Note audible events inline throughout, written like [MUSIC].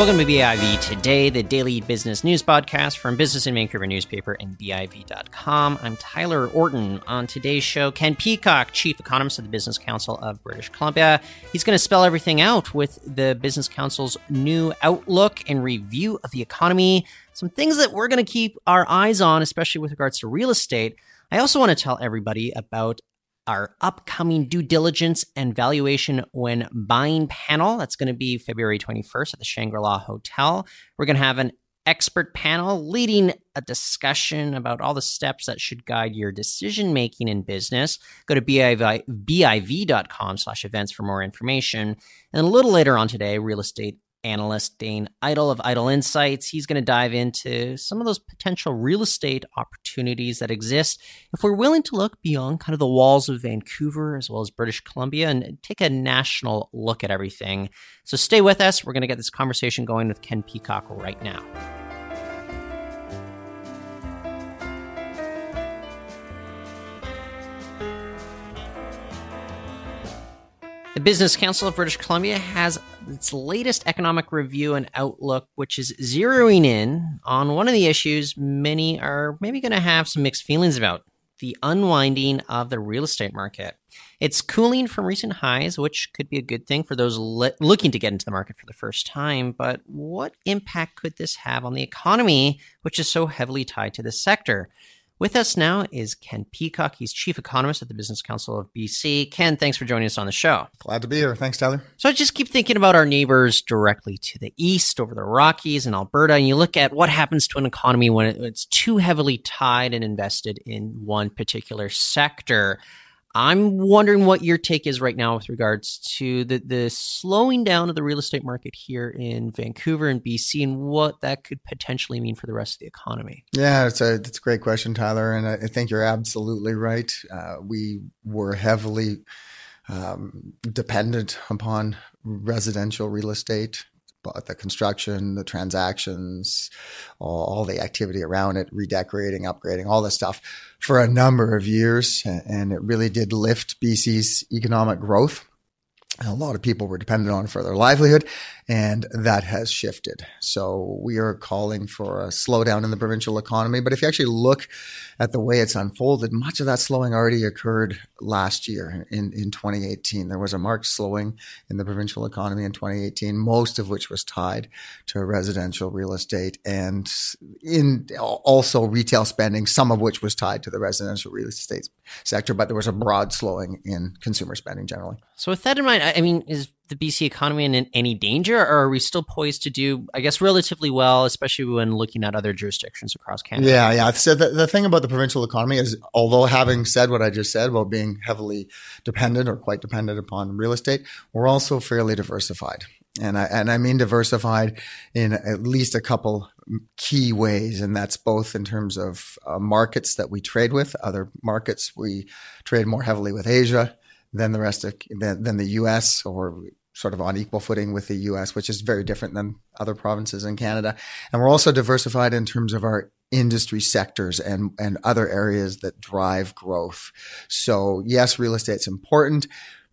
Welcome to BIV Today, the daily business news podcast from Business in Vancouver newspaper and BIV.com. I'm Tyler Orton. On today's show, Ken Peacock, Chief Economist of the Business Council of British Columbia. He's going to spell everything out with the Business Council's new outlook and review of the economy. Some things that we're going to keep our eyes on, especially with regards to real estate. I also want to tell everybody about our upcoming due diligence and valuation when buying panel. That's going to be February 21st at the Shangri La Hotel. We're going to have an expert panel leading a discussion about all the steps that should guide your decision making in business. Go to biv, biv.com slash events for more information. And a little later on today, real estate analyst Dane Eitel of Eitel Insights. He's going to dive into some of those potential real estate opportunities that exist if we're willing to look beyond kind of the walls of Vancouver as well as British Columbia and take a national look at everything. So stay with us. We're going to get this conversation going with Ken Peacock right now. The Business Council of British Columbia has its latest economic review and outlook, which is zeroing in on one of the issues many are maybe going to have some mixed feelings about the unwinding of the real estate market. It's cooling from recent highs, which could be a good thing for those le- looking to get into the market for the first time. But what impact could this have on the economy, which is so heavily tied to this sector? With us now is Ken Peacock. He's chief economist at the Business Council of BC. Ken, thanks for joining us on the show. Glad to be here. Thanks, Tyler. So I just keep thinking about our neighbors directly to the east over the Rockies and Alberta, and you look at what happens to an economy when it's too heavily tied and invested in one particular sector. I'm wondering what your take is right now with regards to the, the slowing down of the real estate market here in Vancouver and BC and what that could potentially mean for the rest of the economy. Yeah, it's a, it's a great question, Tyler. And I think you're absolutely right. Uh, we were heavily um, dependent upon residential real estate but the construction, the transactions, all, the activity around it, redecorating, upgrading, all this stuff for a number of years. And it really did lift BC's economic growth a lot of people were dependent on it for their livelihood, and that has shifted. So we are calling for a slowdown in the provincial economy. But if you actually look at the way it's unfolded, much of that slowing already occurred last year in, in 2018. There was a marked slowing in the provincial economy in 2018, most of which was tied to residential real estate and in also retail spending, some of which was tied to the residential real estate sector. But there was a broad slowing in consumer spending generally. So with that in mind, I mean, is the BC economy in any danger, or are we still poised to do, I guess, relatively well, especially when looking at other jurisdictions across Canada? Yeah, yeah. So the, the thing about the provincial economy is, although having said what I just said about being heavily dependent or quite dependent upon real estate, we're also fairly diversified. And I, and I mean diversified in at least a couple key ways. And that's both in terms of uh, markets that we trade with, other markets we trade more heavily with Asia than the rest of than, than the U.S. or sort of on equal footing with the U.S., which is very different than other provinces in Canada. And we're also diversified in terms of our industry sectors and and other areas that drive growth. So yes, real estate's important.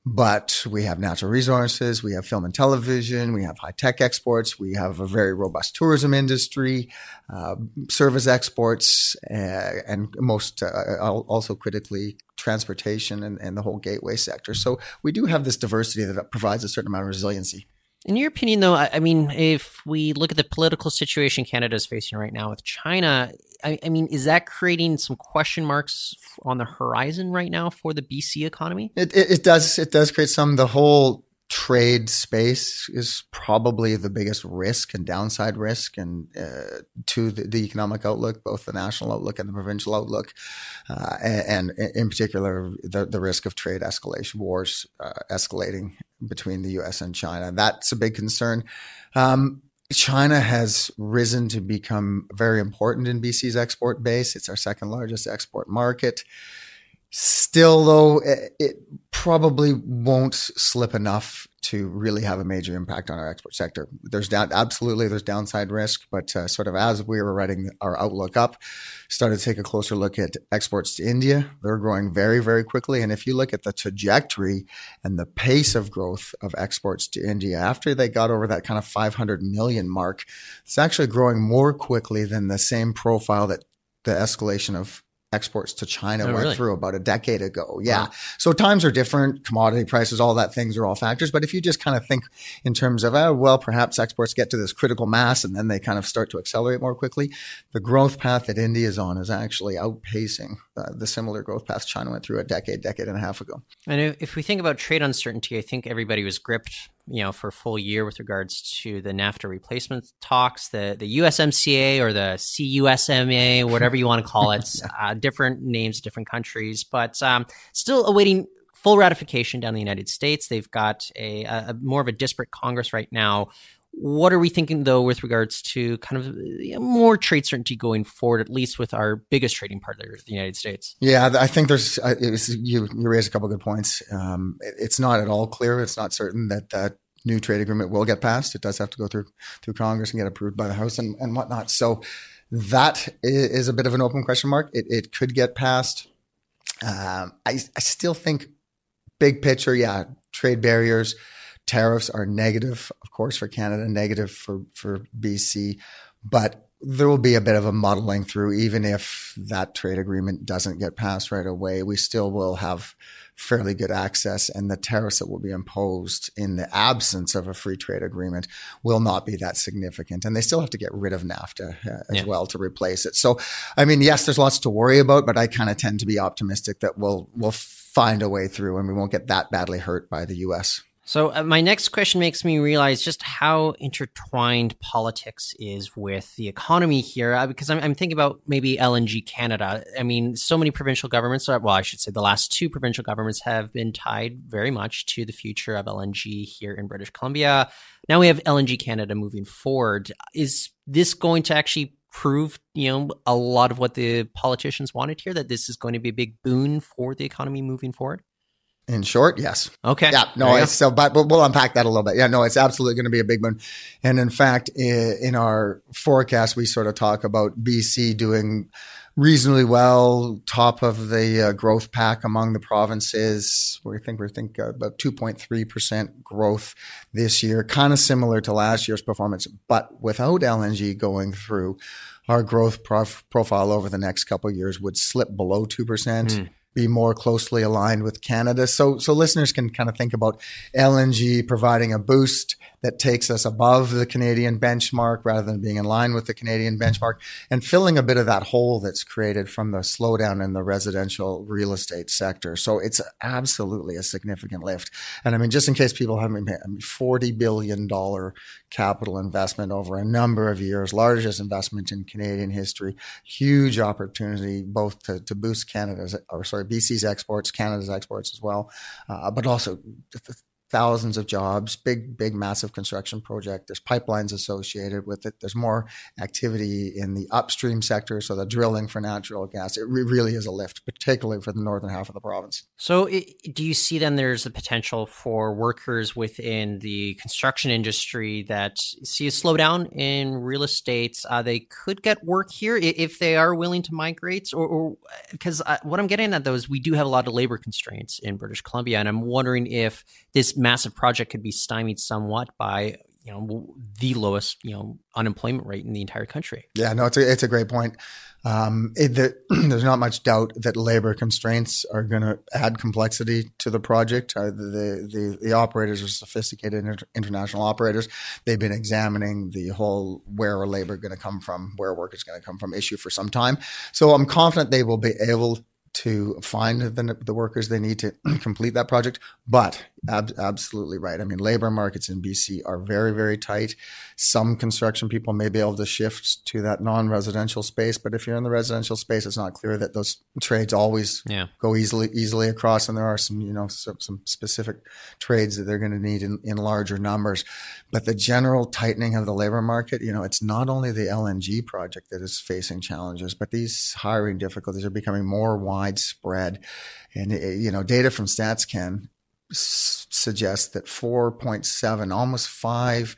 But we have natural resources, we have film and television, we have high tech exports, we have a very robust tourism industry, uh, service exports, uh, and most uh, also critically transportation and, and the whole gateway sector. So we do have this diversity that provides a certain amount of resiliency. In your opinion, though, I mean, if we look at the political situation Canada is facing right now with China, I, I, mean, is that creating some question marks on the horizon right now for the BC economy? It, it, it does. It does create some. The whole trade space is probably the biggest risk and downside risk and uh, to the, the, economic outlook, both the national outlook and the provincial outlook, uh, and, and, in particular the, the risk of trade escalation, wars uh, escalating between the U.S. and China. That's a big concern. Um, China has risen to become very important in BC's export base. It's our second largest export market. Still, though, it, it probably won't slip enough to really have a major impact on our export sector. There's down, absolutely there's downside risk, but uh, sort of as we were writing our outlook up, started to take a closer look at exports to India. They're growing very very quickly, and if you look at the trajectory and the pace of growth of exports to India after they got over that kind of 500 million mark, it's actually growing more quickly than the same profile that the escalation of exports to China oh, went really? through about a decade ago. Yeah. Wow. So times are different, commodity prices, all that things are all factors. But if you just kind of think in terms of, oh, well, perhaps exports get to this critical mass and then they kind of start to accelerate more quickly, the growth path that India is on is actually outpacing uh, the similar growth path China went through a decade, decade and a half ago. And if we think about trade uncertainty, I think everybody was gripped you know, for a full year with regards to the NAFTA replacement talks, the the USMCA or the CUSMA, [LAUGHS] whatever you want to call it, uh, different names, different countries, but um, still awaiting full ratification down in the United States. They've got a, a, more of a disparate Congress right now. What are we thinking though with regards to kind of more trade certainty going forward, at least with our biggest trading partner, the United States? Yeah, I think there's you, you raised a couple good points. Um, it, it's not at all clear. It's not certain that that new trade agreement will get passed. It does have to go through through Congress and get approved by the House and, and whatnot. So that is a bit of an open question mark. It, it could get passed. Um, I, I still think big picture, yeah, trade barriers Tariffs are negative, course, for Canada, negative for, for BC, but there will be a bit of a muddling through, even if that trade agreement doesn't get passed right away. We still will have fairly good access, and the tariffs that will be imposed in the absence of a free trade agreement will not be that significant. And they still have to get rid of NAFTA uh, as yeah. well to replace it. So, I mean, yes, there's lots to worry about, but I kind of tend to be optimistic that we'll we'll find a way through, and we won't get that badly hurt by the U.S. So, uh, my next question makes me realize just how intertwined politics is with the economy here, uh, because I'm, I'm, thinking about maybe LNG Canada. I mean, so many provincial governments, well, I should say the last two provincial governments have been tied very much to the future of LNG here in British Columbia. Now we have LNG Canada moving forward. Is this going to actually prove, you know, a lot of what the politicians wanted here, that this is going to be a big boon for the economy moving forward? In short, yes. Okay. Yeah. No. It's, so, but, but we'll unpack that a little bit. Yeah. No, it's absolutely going to be a big one. And in fact, in our forecast, we sort of talk about BC doing reasonably well, top of the uh, growth pack among the provinces. We think we think uh, about 2.3 percent growth this year, kind of similar to last year's performance, but without LNG going through. Our growth prof- profile over the next couple years would slip below two percent. Mm be more closely aligned with Canada. So, so listeners can kind of think about LNG providing a boost that takes us above the Canadian benchmark rather than being in line with the Canadian benchmark and filling a bit of that hole that's created from the slowdown in the residential real estate sector. So it's absolutely a significant lift. And I mean, just in case people haven't been, I mean, $40 billion capital investment over a number of years, largest investment in Canadian history, huge opportunity both to, to boost Canada's, or sorry, BC's exports, Canada's exports as well, uh, but also thousands of jobs, big, big, massive construction project. There's pipelines associated with it. There's more activity in the upstream sector, so the drilling for natural gas. It re- really is a lift, particularly for the northern half of the province. So, it, do you see then there's a potential for workers within the construction industry that see a slowdown in real estate? Uh, they could get work here if they are willing to migrate, or because what I'm getting at though is we do have a lot of labor constraints in British Columbia, and I'm wondering if this massive project could be stymied somewhat by you know the lowest you know unemployment rate in the entire country. Yeah, no, it's a it's a great point. Um, it, the, [CLEARS THROAT] there's not much doubt that labor constraints are going to add complexity to the project. Uh, the, the, the operators are sophisticated inter- international operators. They've been examining the whole where are labor going to come from, where work is going to come from issue for some time. So I'm confident they will be able to find the, the workers they need to [CLEARS THROAT] complete that project. But ab- absolutely right. I mean, labor markets in BC are very, very tight. Some construction people may be able to shift to that non-residential space, but if you're in the residential space, it's not clear that those trades always yeah. go easily easily across. And there are some, you know, some, some specific trades that they're going to need in, in larger numbers. But the general tightening of the labor market, you know, it's not only the LNG project that is facing challenges, but these hiring difficulties are becoming more widespread. And, eh, you know, data from StatsCan s- suggest that 4.7, almost 5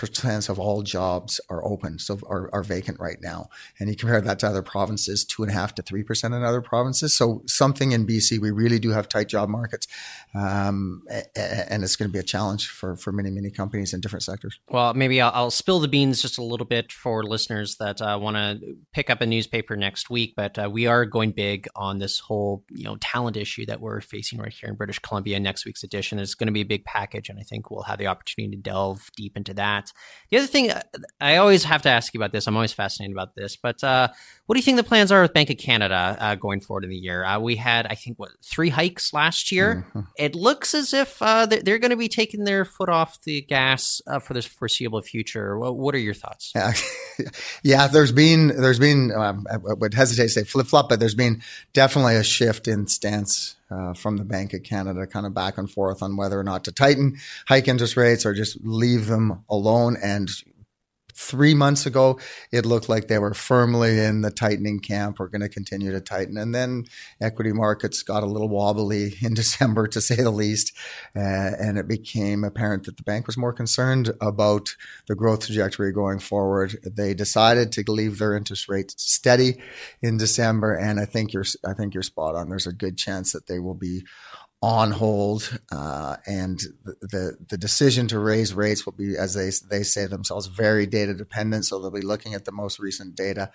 percent of all jobs are open, so are, are vacant right now. And you compare that to other provinces, two and a half to three percent in other provinces. So something in BC, we really do have tight job markets, um, and it's going to be a challenge for for many many companies in different sectors. Well, maybe I'll, I'll spill the beans just a little bit for listeners that uh, want to pick up a newspaper next week. But uh, we are going big on this whole you know talent issue that we're facing right here in British Columbia. Next week's edition is going to be a big package, and I think we'll have the opportunity to delve deep into that. The other thing uh, I always have to ask you about this, I'm always fascinated about this, but uh, what do you think the plans are with Bank of Canada uh, going forward in the year? Uh, we had, I think, what three hikes last year. Mm-hmm. It looks as if uh, they're going to be taking their foot off the gas uh, for the foreseeable future. What, are your thoughts? Yeah, [LAUGHS] yeah there's been there's been um, I would hesitate to say flip flop, but there's been definitely a shift in stance uh, from the Bank of Canada, kind of back and forth on whether or not to tighten, hike interest rates, or just leave them alone. And three months ago, it looked like they were firmly in the tightening camp. We're going to continue to tighten. And then equity markets got a little wobbly [LAUGHS] in December, to say the least. Uh, and it became apparent that the bank was more concerned about the growth trajectory going forward. They decided to leave their interest rates steady in December. And I think you're, I think you're spot on. There's a good chance that they will be on hold, uh, and the the decision to raise rates will be, as they they say themselves, very data dependent. So they'll be looking at the most recent data.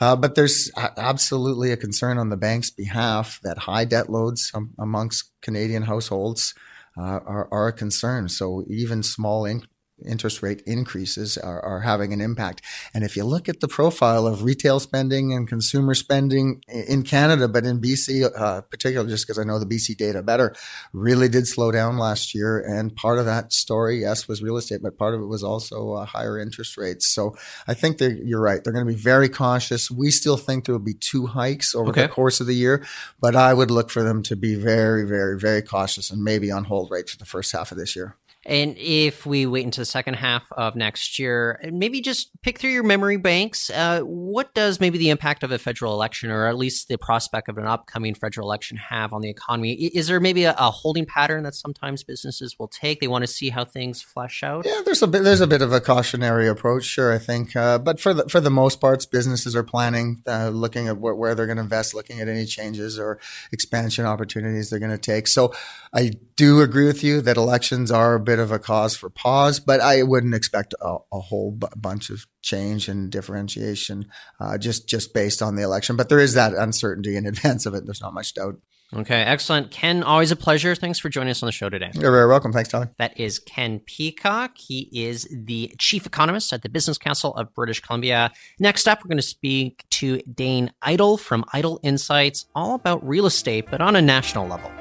Uh, but there's absolutely a concern on the bank's behalf that high debt loads amongst Canadian households uh, are, are, a concern. So even small in- interest rate increases are, are, having an impact. And if you look at the profile of retail spending and consumer spending in Canada, but in BC, uh, particularly just because I know the BC data better, really did slow down last year. And part of that story, yes, was real estate, but part of it was also uh, higher interest rates. So I think you're right. They're going to be very cautious. We still think there will be two hikes over okay. the course of the year, but I would look for them to be very, very, very cautious and maybe on hold right for the first half of this year. And if we wait into the second half of next year, maybe just pick through your memory banks. Uh, what does maybe the impact of a federal election, or at least the prospect of an upcoming federal election, have on the economy? Is there maybe a, a holding pattern that sometimes businesses will take? They want to see how things flesh out. Yeah, there's a bit there's a bit of a cautionary approach, sure. I think, uh, but for the for the most parts, businesses are planning, uh, looking at wh- where they're going to invest, looking at any changes or expansion opportunities they're going to take. So, I do agree with you that elections are bit of a cause for pause, but I wouldn't expect a, a whole b- bunch of change and differentiation uh, just just based on the election. But there is that uncertainty in [LAUGHS] advance of it. There's not much doubt. Okay, excellent. Ken, always a pleasure. Thanks for joining us on the show today. You're very welcome. Thanks, Tyler. That is Ken Peacock. He is the chief economist at the Business Council of British Columbia. Next up, we're going to speak to Dane Eitel from Eitel Insights, all about real estate, but on a national level.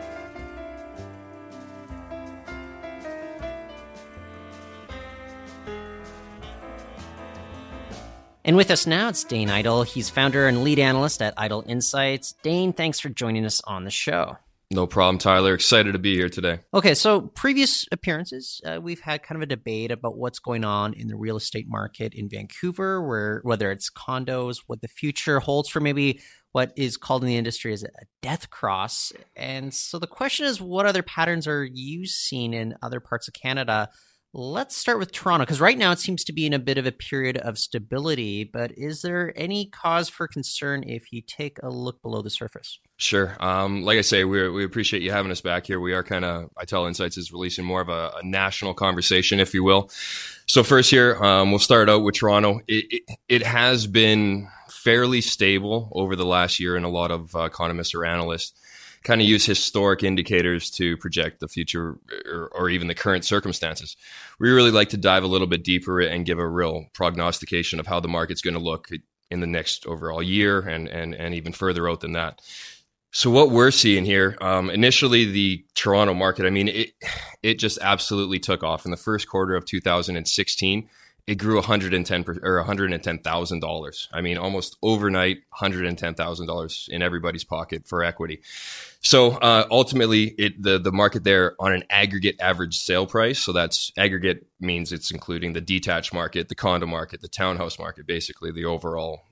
And with us now, it's Dane Eitel. He's founder and lead analyst at Eitel Insights. Dane, thanks for joining us on the show. No problem, Tyler. Excited to be here today. Okay, so previous appearances, uh, we've had kind of a debate about what's going on in the real estate market in Vancouver, where whether it's condos, what the future holds for maybe what is called in the industry as a death cross. And so the question is, what other patterns are you seeing in other parts of Canada? Let's start with Toronto because right now it seems to be in a bit of a period of stability. But is there any cause for concern if you take a look below the surface? Sure. Um, like I say, we we appreciate you having us back here. We are kind of Eitel Insights is releasing more of a, a, national conversation, if you will. So first here, um, we'll start out with Toronto. It, it, it, has been fairly stable over the last year, and a lot of uh, economists or analysts kind of use historic indicators to project the future or, or, even the current circumstances. We really like to dive a little bit deeper and give a real prognostication of how the market's going to look in the next overall year and, and, and even further out than that. So what we're seeing here, um, initially the Toronto market, I mean, it, it just absolutely took off in the first quarter of 2016 it grew 110 per, or 110,000 dollars. I mean, almost overnight, 110,000 dollars in everybody's pocket for equity. So uh, ultimately, it the the market there on an aggregate average sale price. So that's aggregate means it's including the detached market, the condo market, the townhouse market, basically the overall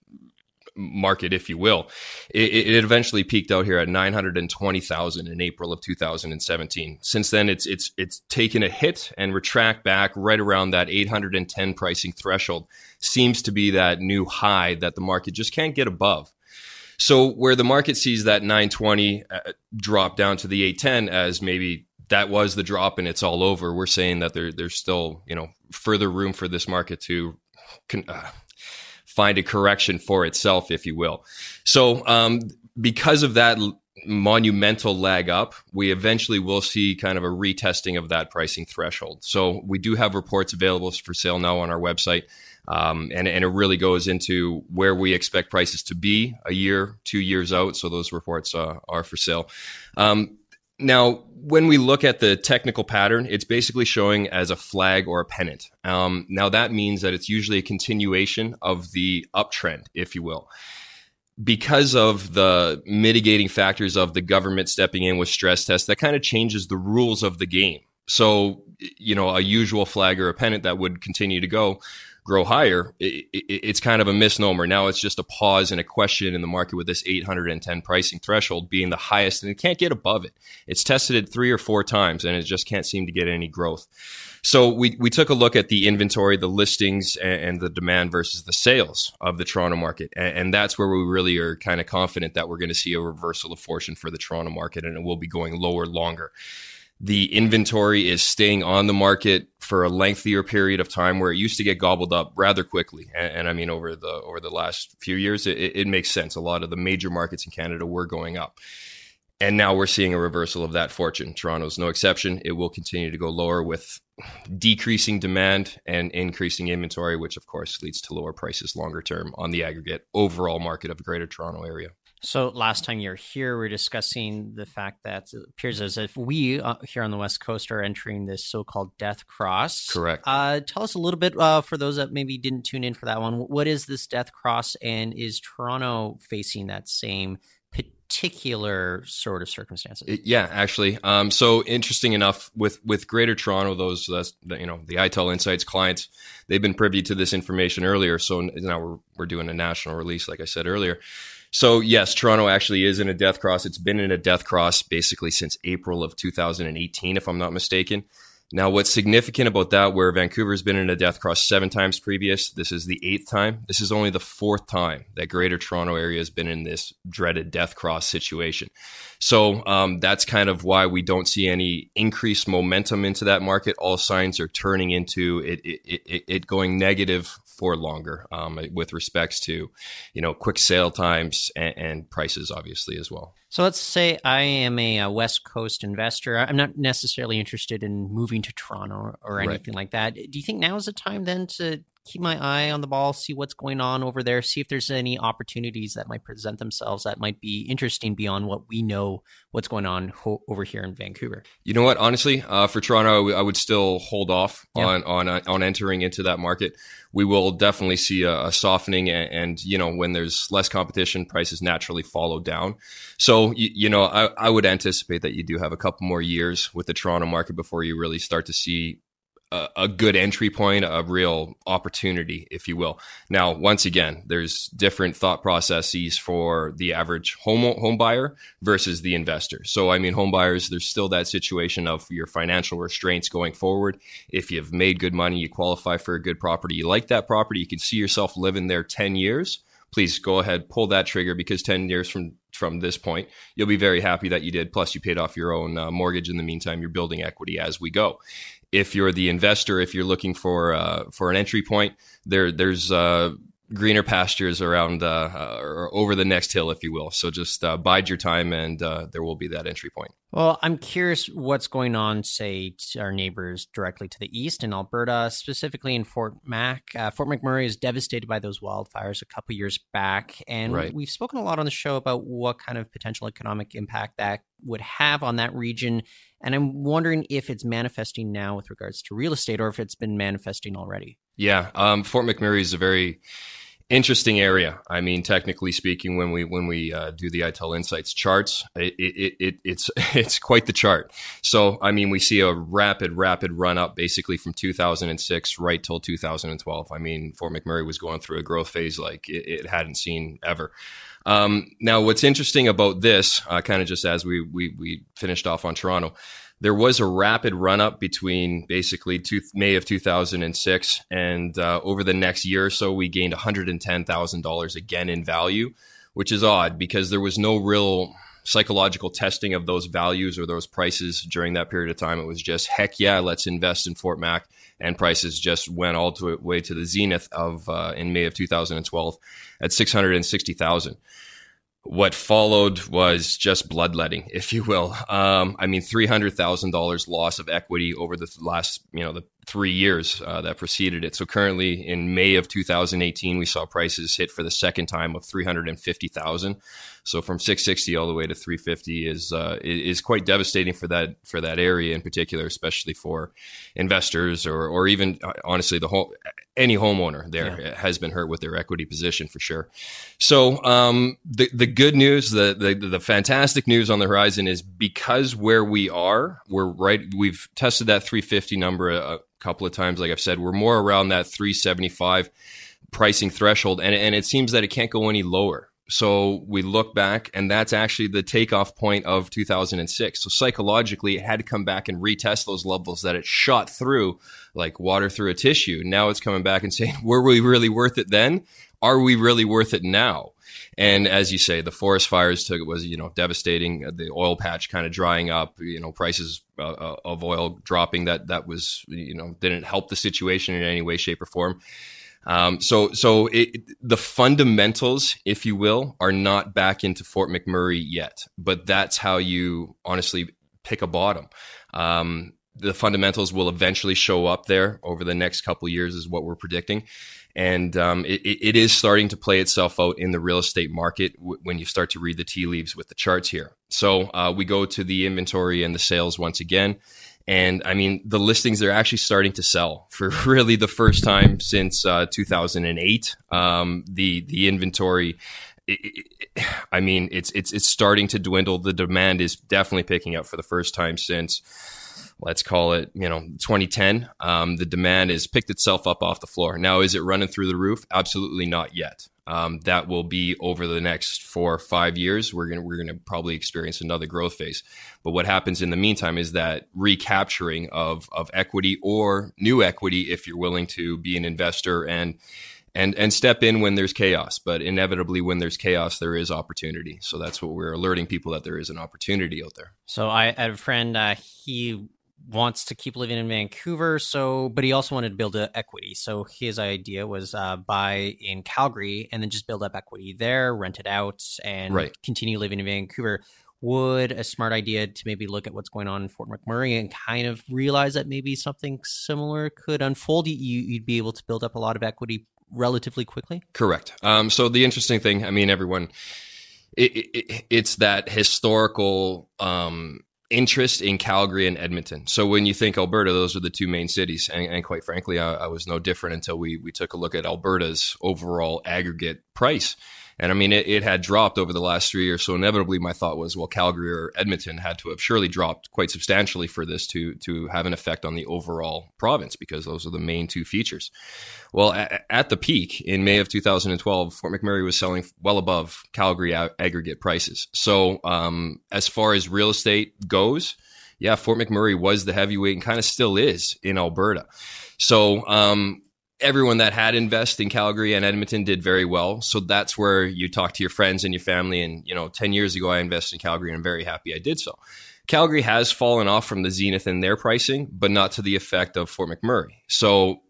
market, if you will. It, it, eventually peaked out here at 920,000 in April of 2017. Since then, it's it's it's taken a hit and retract back right around that 810 pricing threshold. Seems to be that new high that the market just can't get above. So where the market sees that 920 uh, drop down to the 810 as maybe that was the drop and it's all over, we're saying that there, there's still you know further room for this market to. Uh, find a correction for itself, if you will. So, um, because of that monumental lag up, we eventually will see kind of a retesting of that pricing threshold. So, we do have reports available for sale now on our website. Um, and, and it really goes into where we expect prices to be a year, two years out. So those reports uh, are for sale. Um, now, when we look at the technical pattern, it's basically showing as a flag or a pennant. Um, now, that means that it's usually a continuation of the uptrend, if you will. Because of the mitigating factors of the government stepping in with stress tests, that kind of changes the rules of the game. So, you know, a usual flag or a pennant that would continue to go grow higher, it, it, it's kind of a misnomer. Now it's just a pause and a question in the market with this 810 pricing threshold being the highest, and it can't get above it. It's tested it three or four times, and it just can't seem to get any growth. So we, we took a look at the inventory, the listings, and, and the demand versus the sales of the Toronto market, and, and that's where we really are kind of confident that we're going to see a reversal of fortune for the Toronto market, and it will be going lower longer the inventory is staying on the market for a lengthier period of time where it used to get gobbled up rather quickly. And, and i mean over the over the last few years it, it, makes sense. A lot of the major markets in canada were going up. And now we're seeing a reversal of that fortune. Toronto's no exception. It will continue to go lower with decreasing demand and increasing inventory which of course leads to lower prices longer term on the aggregate overall market of the greater toronto area so last time you're here, we are discussing the fact that it appears as if we uh, here on the West Coast are entering this so-called death cross. Correct. Uh, tell us a little bit uh, for those that maybe didn't tune in for that one. What is this death cross, and is Toronto facing that same particular sort of circumstances? Yeah, actually. Um, so interesting enough, with with Greater Toronto, those uh, you know the Eitel Insights clients, they've been privy to this information earlier. So now we're we're doing a national release, like I said earlier. So yes, Toronto actually is in a death cross. It's been in a death cross basically since April of 2018, if I'm not mistaken. Now, what's significant about that, where Vancouver's been in a death cross seven times previous, this is the eighth time. This is only the fourth time that Greater Toronto area has been in this dreaded death cross situation. So um, that's kind of why we don't see any increased momentum into that market. All signs are turning into it, it, it, it going negative for longer um, with respects to, you know, quick sale times and, and, prices, obviously, as well. So let's say I am a, a, West Coast investor. I'm not necessarily interested in moving to Toronto or anything right. like that. Do you think now is the time then to keep my eye on the ball, see what's going on over there, see if there's any opportunities that might present themselves that might be interesting beyond what we know what's going on ho- over here in Vancouver. You know what? Honestly, uh, for Toronto, I would still hold off yeah. on on uh, on entering into that market. We will definitely see a, a softening, and, and, you know when there's less competition, prices naturally follow down. So you, you know, I, I would anticipate that you do have a couple more years with the Toronto market before you really start to see a, a, good entry point, a real opportunity, if you will. Now, once again, there's different thought processes for the average home home buyer versus the investor. So, I mean, home buyers, there's still that situation of your financial restraints going forward. If you've made good money, you qualify for a good property, you like that property, you can see yourself living there 10 years. Please go ahead, pull that trigger because 10 years from from this point, you'll be very happy that you did. Plus, you paid off your own uh, mortgage in the meantime. You're building equity as we go if you're the investor, if you're looking for uh, for an entry point, there there's uh, greener pastures around uh, or over the next hill, if you will. So just uh, bide your time, and uh, there will be that entry point. Well, I'm curious what's going on, say, to our neighbors directly to the east in Alberta, specifically in Fort Mac. Uh, Fort McMurray is devastated by those wildfires a couple years back, and right. we've spoken a lot on the show about what kind of potential economic impact that would have on that region. And I'm wondering if it's manifesting now with regards to real estate, or if it's been manifesting already. Yeah, um, Fort McMurray is a very interesting area. I mean, technically speaking, when we when we uh, do the Eitel Insights charts, it, it, it, it's [LAUGHS] it's quite the chart. So, I mean, we see a rapid, rapid run up basically from 2006 right till 2012. I mean, Fort McMurray was going through a growth phase like it, it hadn't seen ever. Um, now, what's interesting about this, uh, kind of just as we, we we finished off on Toronto there was a rapid run up between basically two, May of 2006 and uh, over the next year or so, we gained $110,000 again in value, which is odd because there was no real psychological testing of those values or those prices during that period of time. It was just heck yeah, let's invest in Fort Mac, and prices just went all the way to the zenith of uh, in May of 2012 at 660,000 what followed was just bloodletting, if you will. Um, I mean, three hundred thousand dollars loss of equity over the last, you know, the three years uh, that preceded it. So currently, in May of 2018, we saw prices hit for the second time of three hundred and fifty thousand. So from 660 all the way to 350 is uh, is quite devastating for that for that area in particular, especially for investors or or even uh, honestly the whole any homeowner there yeah. has been hurt with their equity position for sure. So um, the the good news, the, the the fantastic news on the horizon is because where we are, we're right. We've tested that 350 number a couple of times. Like I've said, we're more around that 375 pricing threshold, and and it seems that it can't go any lower. So we look back, and that's actually the takeoff point of 2006. So psychologically, it had to come back and retest those levels that it shot through like water through a tissue. Now it's coming back and saying, [LAUGHS] were we really worth it then? Are we really worth it now? And as you say, the forest fires took it was you know devastating. The oil patch kind of drying up. You know prices uh, uh of oil dropping. That that was you know didn't help the situation in any way, shape, or form. Um, so, so it, the fundamentals, if you will, are not back into Fort McMurray yet, but that's how you honestly pick a bottom. Um, the fundamentals will eventually show up there over the next couple years, is what we're predicting, and um, it, it is starting to play itself out in the real estate market w- when you start to read the tea leaves with the charts here. So uh, we go to the inventory and the sales once again. And I mean, the listings are actually starting to sell for [LAUGHS] really the first time since uh, 2008. Um, the the inventory, it, it, I mean, it's it's it's starting to dwindle. The demand is definitely picking up for the first time since let's call it, you know, 2010, um, the demand has picked itself up off the floor. Now, is it running through the roof? Absolutely not yet. Um, that will be over the next four or five years. We're gonna we're gonna probably experience another growth phase. But what happens in the meantime is that recapturing of of equity or new equity, if you're willing to be an investor and and and step in when there's chaos. But inevitably, when there's chaos, there is opportunity. So that's what we're alerting people that there is an opportunity out there. So I had a friend. Uh, he wants to keep living in Vancouver, so but he also wanted to build a equity. So his idea was uh, buy in Calgary and then just build up equity there, rent it out, and right. continue living in Vancouver. Would a smart idea to maybe look at what's going on in Fort McMurray and kind of realize that maybe something similar could unfold? You, would be able to build up a lot of equity relatively quickly. Correct. Um, so the interesting thing, I mean, everyone, it, it, it's that historical. Um, interest in Calgary and Edmonton. So when you think Alberta, those are the two main cities. And, and quite frankly, I, I, was no different until we, we took a look at Alberta's overall aggregate price. And I mean, it, it, had dropped over the last three years. So inevitably, my thought was, well, Calgary or Edmonton had to have surely dropped quite substantially for this to to have an effect on the overall province because those are the main two features. Well, at, at the peak in May of 2012, Fort McMurray was selling well above Calgary a- aggregate prices. So um, as far as real estate goes, yeah, Fort McMurray was the heavyweight and kind of still is in Alberta. So um, everyone that had invested in Calgary and Edmonton did very well. So that's where you talk to your friends and your family. And, you know, 10 years ago, I invested in Calgary and I'm very happy I did so. Calgary has fallen off from the zenith in their pricing, but not to the effect of Fort McMurray. So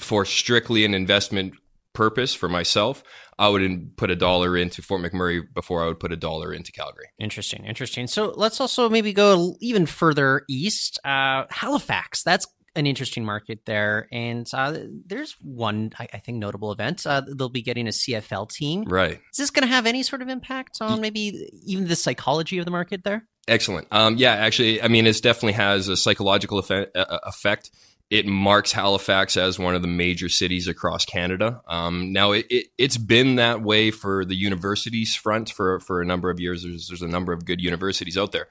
for strictly an investment purpose for myself, I would put a dollar into Fort McMurray before I would put a dollar into Calgary. Interesting, interesting. So let's also maybe go even further east. Uh, Halifax, that's an interesting market there. And uh, there's one, I, I, think, notable event. Uh, they'll be getting a CFL team. Right. Is this going to have any sort of impact on maybe even the psychology of the market there? Excellent. Um, yeah, actually, I mean, it definitely has a psychological effect, uh, effect it marks Halifax as one of the major cities across Canada. Um, now, it, it, has been that way for the universities front for, for a number of years. There's, there's a number of good universities out there.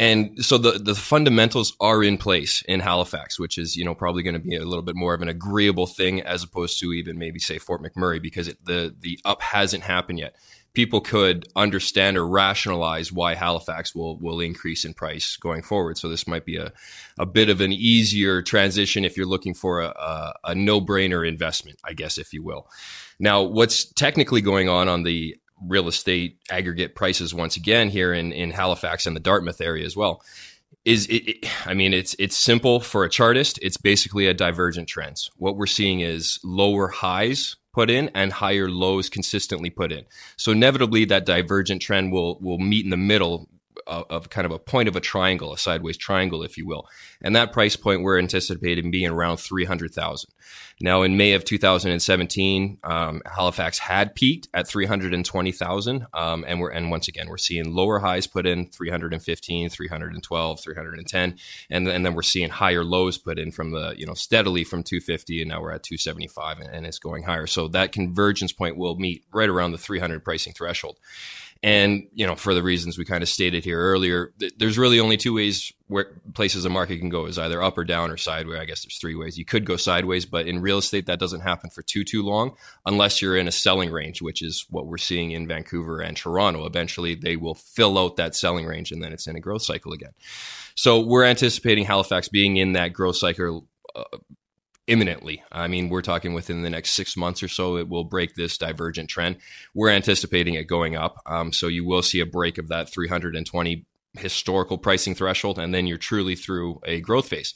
And so the, the fundamentals are in place in Halifax, which is, you know, probably going to be a little bit more of an agreeable thing as opposed to even maybe say Fort McMurray because it, the, the up hasn't happened yet people could understand or rationalize why Halifax will will increase in price going forward. So this might be a, a bit of an easier transition if you're looking for a, a, a no brainer investment, I guess, if you will. Now, what's technically going on on the real estate aggregate prices once again here in, in Halifax and the Dartmouth area as well is it, it, I mean it's it's simple for a chartist it's basically a divergent trend what we're seeing is lower highs put in and higher lows consistently put in. So inevitably that divergent trend will will meet in the middle of, kind of a point of a triangle, a sideways triangle, if you will. And that price point we're anticipating being around 300,000. Now, in May of 2017, um, Halifax had peaked at 320,000. Um, and we're, and once again, we're seeing lower highs put in 315, 312, 310. And, and then we're seeing higher lows put in from the, you know, steadily from 250 and now we're at 275 and, and it's going higher. So that convergence point will meet right around the 300 pricing threshold. And, you know, for the reasons we kind of stated here earlier, th- there's really only two ways where places a market can go is either up or down or sideways. I guess there's three ways. You could go sideways, but in real estate, that doesn't happen for too, too long unless you're in a selling range, which is what we're seeing in Vancouver and Toronto. Eventually, they will fill out that selling range and then it's in a growth cycle again. So we're anticipating Halifax being in that growth cycle uh, imminently. I mean, we're talking within the next six months or so, it will break this divergent trend. We're anticipating it going up. Um, so you will see a break of that 320 historical pricing threshold, and then you're truly through a growth phase.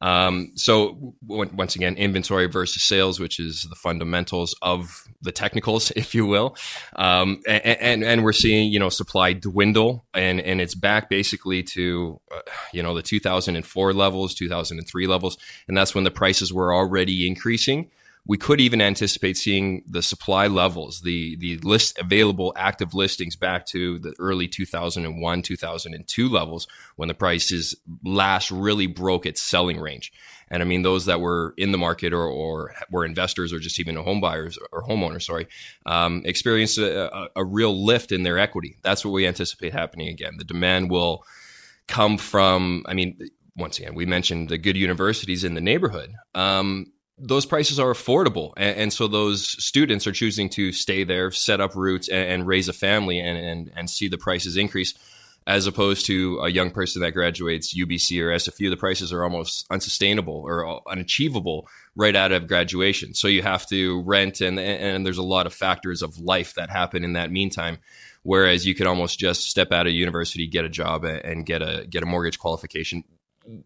Um, so once again, inventory versus sales, which is the fundamentals of the technicals, [LAUGHS] if you will. Um, and, and, and, we're seeing, you know, supply dwindle and, and it's back basically to, uh, you know, the 2004 levels, 2003 levels. And that's when the prices were already increasing we could even anticipate seeing the supply levels, the the list available active listings back to the early 2001, 2002 levels when the prices last really broke its selling range. And I mean those that were in the market or, or were investors or just even home buyers or homeowners, sorry, um, experienced a, a, a real lift in their equity. That's what we anticipate happening again. The demand will come from, I mean, once again, we mentioned the good universities in the neighborhood. Um, those prices are affordable. And, and, so those students are choosing to stay there set up roots and, and raise a family and, and, and see the prices increase as opposed to a young person that graduates UBC or SFU the prices are almost unsustainable or uh, unachievable right out of graduation. So you have to rent and and there's a lot of factors of life that happen in that meantime whereas you could almost just step out of university get a job and get a get a mortgage qualification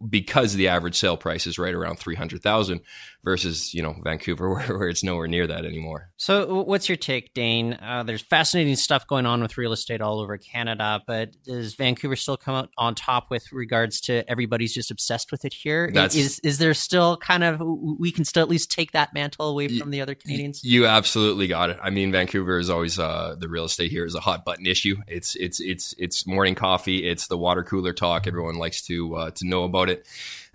because the average sale price is right around 300,000 versus, you know, Vancouver [LAUGHS] where, where, it's nowhere near that anymore. So what's your take, Dane? Uh, there's fascinating stuff going on with real estate all over Canada, but does Vancouver still come out on top with regards to everybody's just obsessed with it here? That's, is, is there still kind of, we can still at least take that mantle away from the other Canadians? You absolutely got it. I mean, Vancouver is always, uh, the real estate here is a hot button issue. It's, it's, it's, it's morning coffee. It's the water cooler talk. Everyone likes to, uh, to know about it.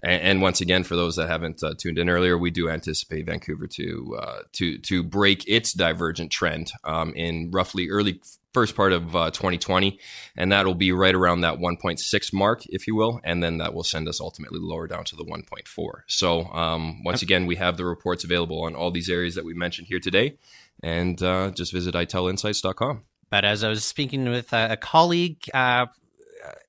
And, and, once again, for those that haven't uh, tuned in earlier, we do anticipate Vancouver to uh, to to break its divergent trend um, in roughly early first part of uh, 2020, and that'll be right around that 1.6 mark, if you will, and then that will send us ultimately lower down to the 1.4. So um, once again, we have the reports available on all these areas that we mentioned here today, and uh, just visit eitelinsights.com. But as I was speaking with a, colleague uh,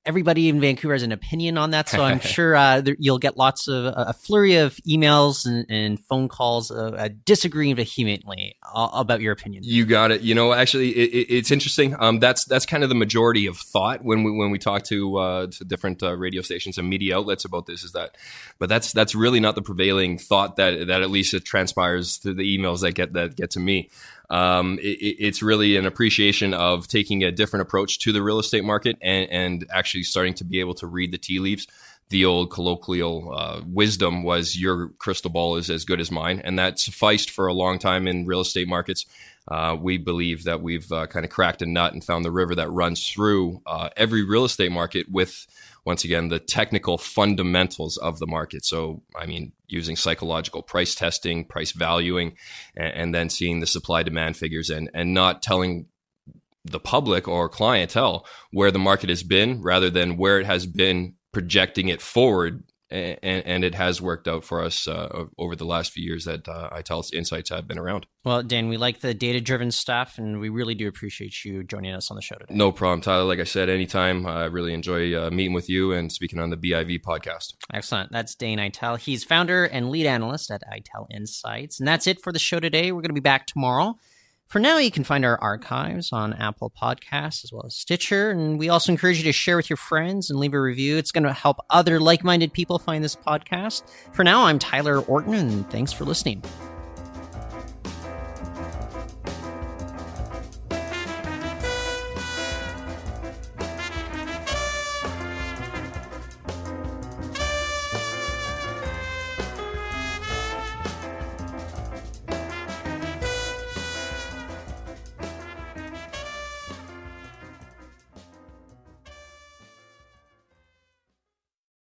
everybody in Vancouver has an opinion on that, so I'm [LAUGHS] sure uh, there, you'll get lots of a flurry of emails and, and phone calls uh, uh, disagreeing vehemently about your opinion. You got it. You know, actually, it, it's interesting. Um, that's that's kind of the majority of thought when we when we talk to uh, to different uh, radio stations and media outlets about this. Is that, but that's that's really not the prevailing thought that that at least it transpires through the emails that get that get to me um, it, it's really an appreciation of taking a different approach to the real estate market and, and actually starting to be able to read the tea leaves the old colloquial uh, wisdom was your crystal ball is as good as mine, and that sufficed for a long time in real estate markets. Uh, we believe that we've uh, kind of cracked a nut and found the river that runs through uh, every real estate market with, once again, the technical fundamentals of the market. So, I mean, using psychological price testing, price valuing, and, and then seeing the supply demand figures and, and not telling the public or clientele where the market has been rather than where it has been projecting it forward and, and, it has worked out for us uh, over the last few years that uh, Eitel's insights have been around. Well, Dan, we like the data driven stuff, and we really do appreciate you joining us on the show today. No problem, Tyler. Like I said, anytime. I really enjoy uh, meeting with you and speaking on the BIV podcast. Excellent. That's Dane Eitel. He's founder and lead analyst at ITEL Insights. And that's it for the show today. We're going to be back tomorrow. For now, you can find our archives on Apple Podcasts as well as Stitcher. And we also encourage you to share with your friends and leave a review. It's going to help other like minded people find this podcast. For now, I'm Tyler Orton, and thanks for listening.